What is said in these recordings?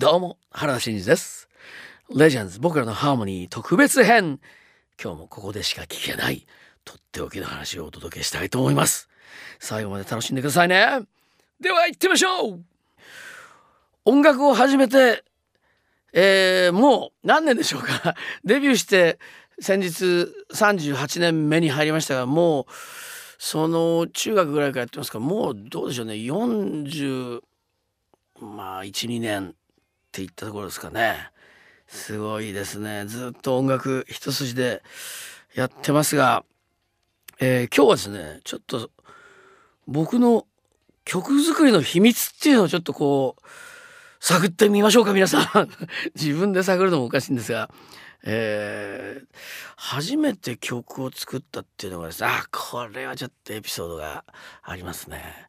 どうも原田真二です。レジェンズ僕らのハーモニー特別編。今日もここでしか聞けないとっておきの話をお届けしたいと思います。最後まで楽しんでくださいね。では行ってみましょう。音楽を始めてえー、もう何年でしょうか。デビューして先日38年目に入りましたがもうその中学ぐらいからやってますか。らもうどうでしょうね。40まあ12年。っていったところですかね。すごいですね。ずっと音楽一筋でやってますが、えー、今日はですねちょっと僕の曲作りの秘密っていうのをちょっとこう探ってみましょうか皆さん。自分で探るのもおかしいんですが、えー、初めて曲を作ったっていうのがですねあこれはちょっとエピソードがありますね。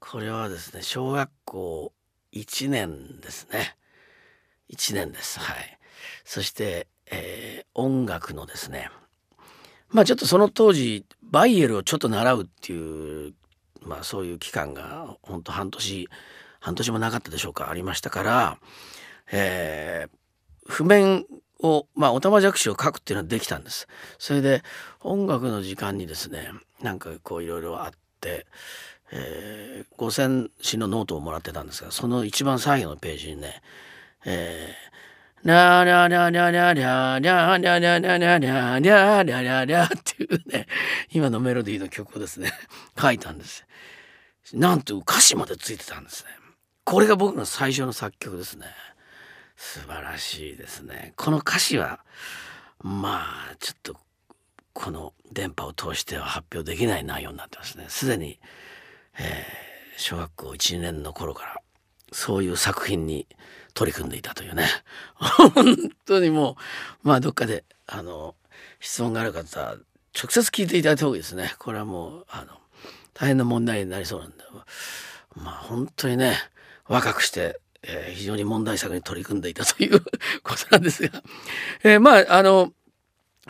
これはですね小学校1年ですね。1年です。はい。そして、えー、音楽のですね。まあちょっとその当時バイエルをちょっと習うっていうまあそういう期間が本当半年半年もなかったでしょうかありましたから、えー、譜面をまあおたまじゃくしを書くっていうのはできたんです。それで音楽の時間にですねなんかこういろいろあって、えー、五線紙のノートをもらってたんですがその一番最後のページにね「えー、にゃーにゃーにゃーにゃーにゃーにゃーにゃーにゃーにゃーにゃーにゃーにゃーにゃーにゃーにゃーにゃーっていうね、今のメロディーの曲をですね、書いたんです。なんと歌詞までついてたんですね。これが僕の最初の作曲ですね。素晴らしいですね。この歌詞は、まあ、ちょっと、この電波を通しては発表できない内容になってますね。すでに、えー、小学校1年の頃からそういう作品に取り組んでいたというね。本当にもうまあどっかであの質問がある方直接聞いていただいた方がいいですね。これはもうあの大変な問題になりそうなんで。まあ本当にね若くして、えー、非常に問題作に取り組んでいたということなんですが、えー、まああの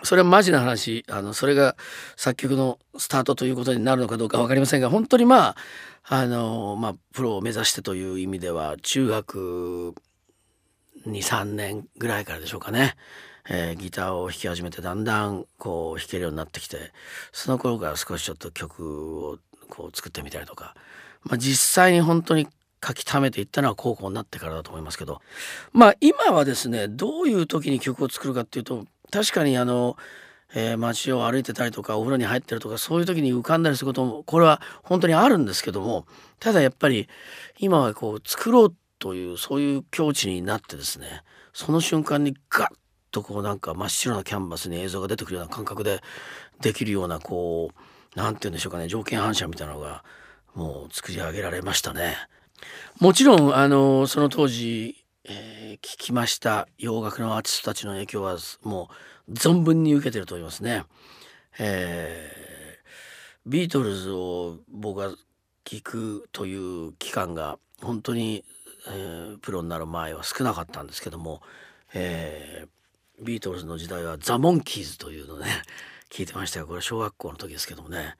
それはマジな話。あのそれが作曲のスタートということになるのかどうか分かりませんが本当にまああのまあプロを目指してという意味では中学23年ぐらいからでしょうかね、えー、ギターを弾き始めてだんだんこう弾けるようになってきてその頃から少しちょっと曲をこう作ってみたりとか、まあ、実際に本当に書き溜めていったのは高校になってからだと思いますけど。まあ今はですねどういう時に曲を作るかっていうと確かにあの、えー、街を歩いてたりとかお風呂に入ってるとかそういう時に浮かんだりすることもこれは本当にあるんですけどもただやっぱり今はこう作ろうというそういう境地になってですねその瞬間にガッとこうなんか真っ白なキャンバスに映像が出てくるような感覚でできるようなこう何て言うんでしょうかね条件反射みたいなのがもう作り上げられましたね。もちろんあのその当時、えー、聞きました洋楽のアーティストたちの影響はもう存分に受けてると思いますね。えー、ビートルズを僕が聞くという期間が本当に、えー、プロになる前は少なかったんですけども、えー、ビートルズの時代はザ・モンキーズというのね 聞いてましたがこれ小学校の時ですけどもね、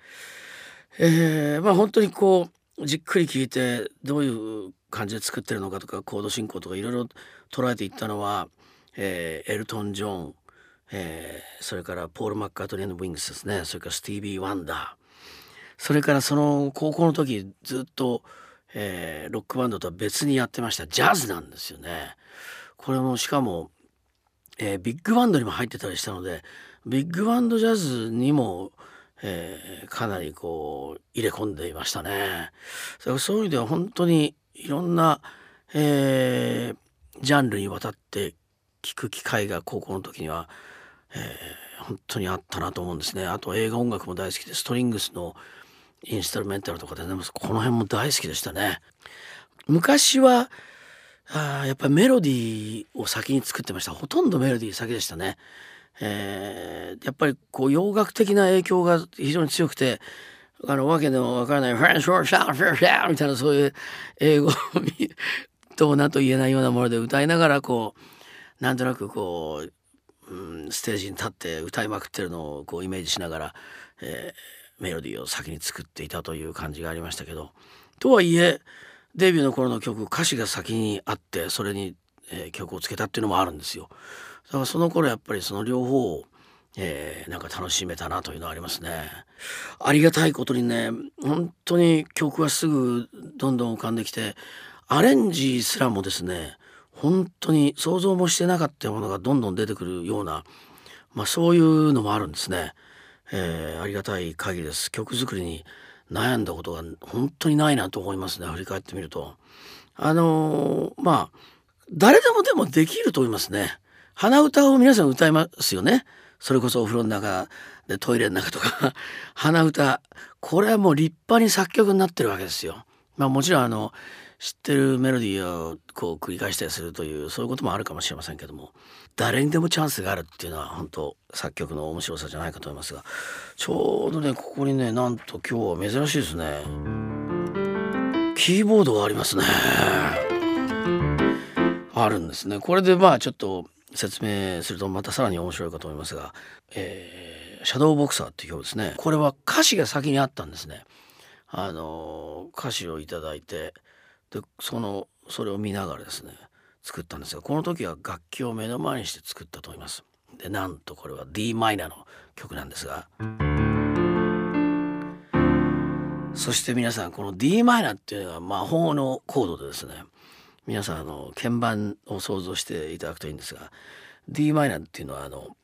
えー、まあ本当にこうじっくり聞いてどういう感じで作ってるのかとかコード進行とかいろいろ捉えていったのは、えー、エルトン・ジョン、えー、それからポール・マッカートニーのウィングスですね。それからスティービー・ワンダー。それからその高校の時ずっと、えー、ロックバンドとは別にやってました。ジャズなんですよね。これもしかも、えー、ビッグバンドにも入ってたりしたのでビッグバンドジャズにも、えー、かなりこう入れ込んでいましたね。そういう意味では本当にいろんな、えー、ジャンルにわたって聞く機会が高校の時には、えー、本当にあったなと思うんですね。あと映画音楽も大好きでストリングスのインストルメンタルとかで、ね、この辺も大好きでしたね。昔はあやっぱりメロディーを先に作ってましたほとんどメロディー先でしたね。えー、やっぱりこう洋楽的な影響が非常に強くてあのわけでもわからない「フレンショーシャーフシャー」みたいなそういう英語と何と言えないようなもので歌いながらこうなんとなくこう、うん、ステージに立って歌いまくってるのをこうイメージしながら、えー、メロディーを先に作っていたという感じがありましたけどとはいえデビューの頃の曲歌詞が先にあってそれに、えー、曲をつけたっていうのもあるんですよ。だからその頃やっぱりその両方を、えー、なんか楽しめたなというのはありますね。ありがたいことにね本当に曲がすぐどんどん浮かんできてアレンジすらもですね本当に想像もしてなかったものがどんどん出てくるような、まあ、そういうのもあるんですね。えー、ありがたい限りです。曲作りに悩んだことが本当にないなと思いますね振り返ってみると。あのー、まあ誰でもでもできると思いますね。鼻歌を皆さん歌いますよね。それこそお風呂の中でトイレの中とか 鼻歌これはもう立派に作曲になってるわけですよ。まあもちろんあの知ってるメロディーをこう繰り返したりするというそういうこともあるかもしれませんけども誰にでもチャンスがあるっていうのは本当作曲の面白さじゃないかと思いますがちょうどねここにねなんと今日は珍しいですねキーボードがありますねあるんですね。これでまあちょっと説明するとまたさらに面白いかと思いますが、えー、シャドーボクサーっていう曲ですね。これは歌詞が先にあったんですね。あの歌詞をいただいてでそのそれを見ながらですね作ったんですがこの時は楽器を目の前にして作ったと思います。でなんとこれは d マイナーの曲なんですが。そして皆さんこの d マイナーっていうのは魔法のコードでですね皆さんあの鍵盤を想像していただくといいんですが d マイナーっていうのはあの、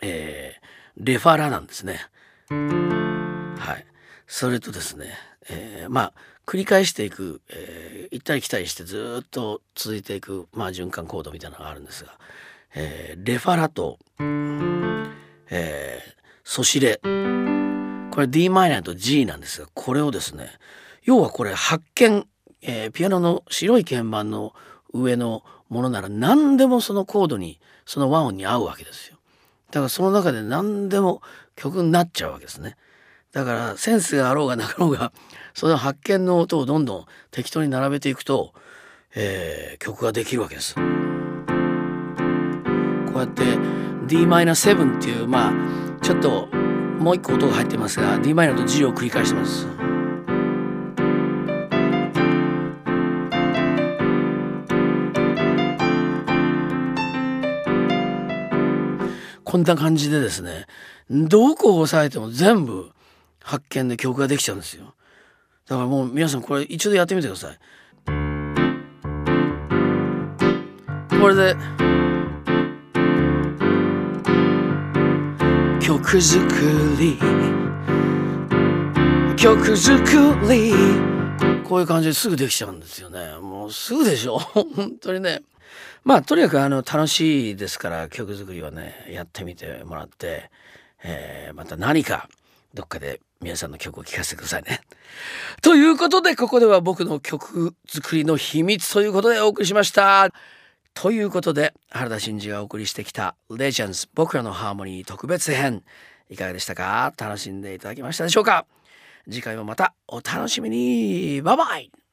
えー、レファラなんですね。はい、それとですね、えー、まあ繰り返していく、えー、行ったり来たりしてずっと続いていく、まあ、循環コードみたいなのがあるんですが、えー、レファラと、えー、ソシレこれ d マイナーと G なんですがこれをですね要はこれ発見、えー、ピアノの白い鍵盤の上のものなら何でもそのコードにその和音に合うわけですよ。だからその中で何でも曲になっちゃうわけですね。だからセンスがあろうがなかろうがその発見の音をどんどん適当に並べていくと、えー、曲ができるわけです。こうやって Dm7 っていうまあちょっともう一個音が入ってますが Dm と G を繰り返してます。こんな感じでですねどこを押さえても全部発見で曲ができちゃうんですよ。だからもう皆さんこれ一度やってみてください。これで曲作り曲作り。こういう感じですぐできちゃうんですよね。もうすぐでしょ。本当にね。まあとにかくあの楽しいですから曲作りはねやってみてもらって、えー、また何かどっかで皆さんの曲を聴かせてくださいね。ということでここでは僕の曲作りの秘密ということでお送りしました。ということで原田真二がお送りしてきた「レジェンズ僕らのハーモニー特別編」いかがでしたか？楽しんでいただけましたでしょうか？次回もまたお楽しみにバイバイ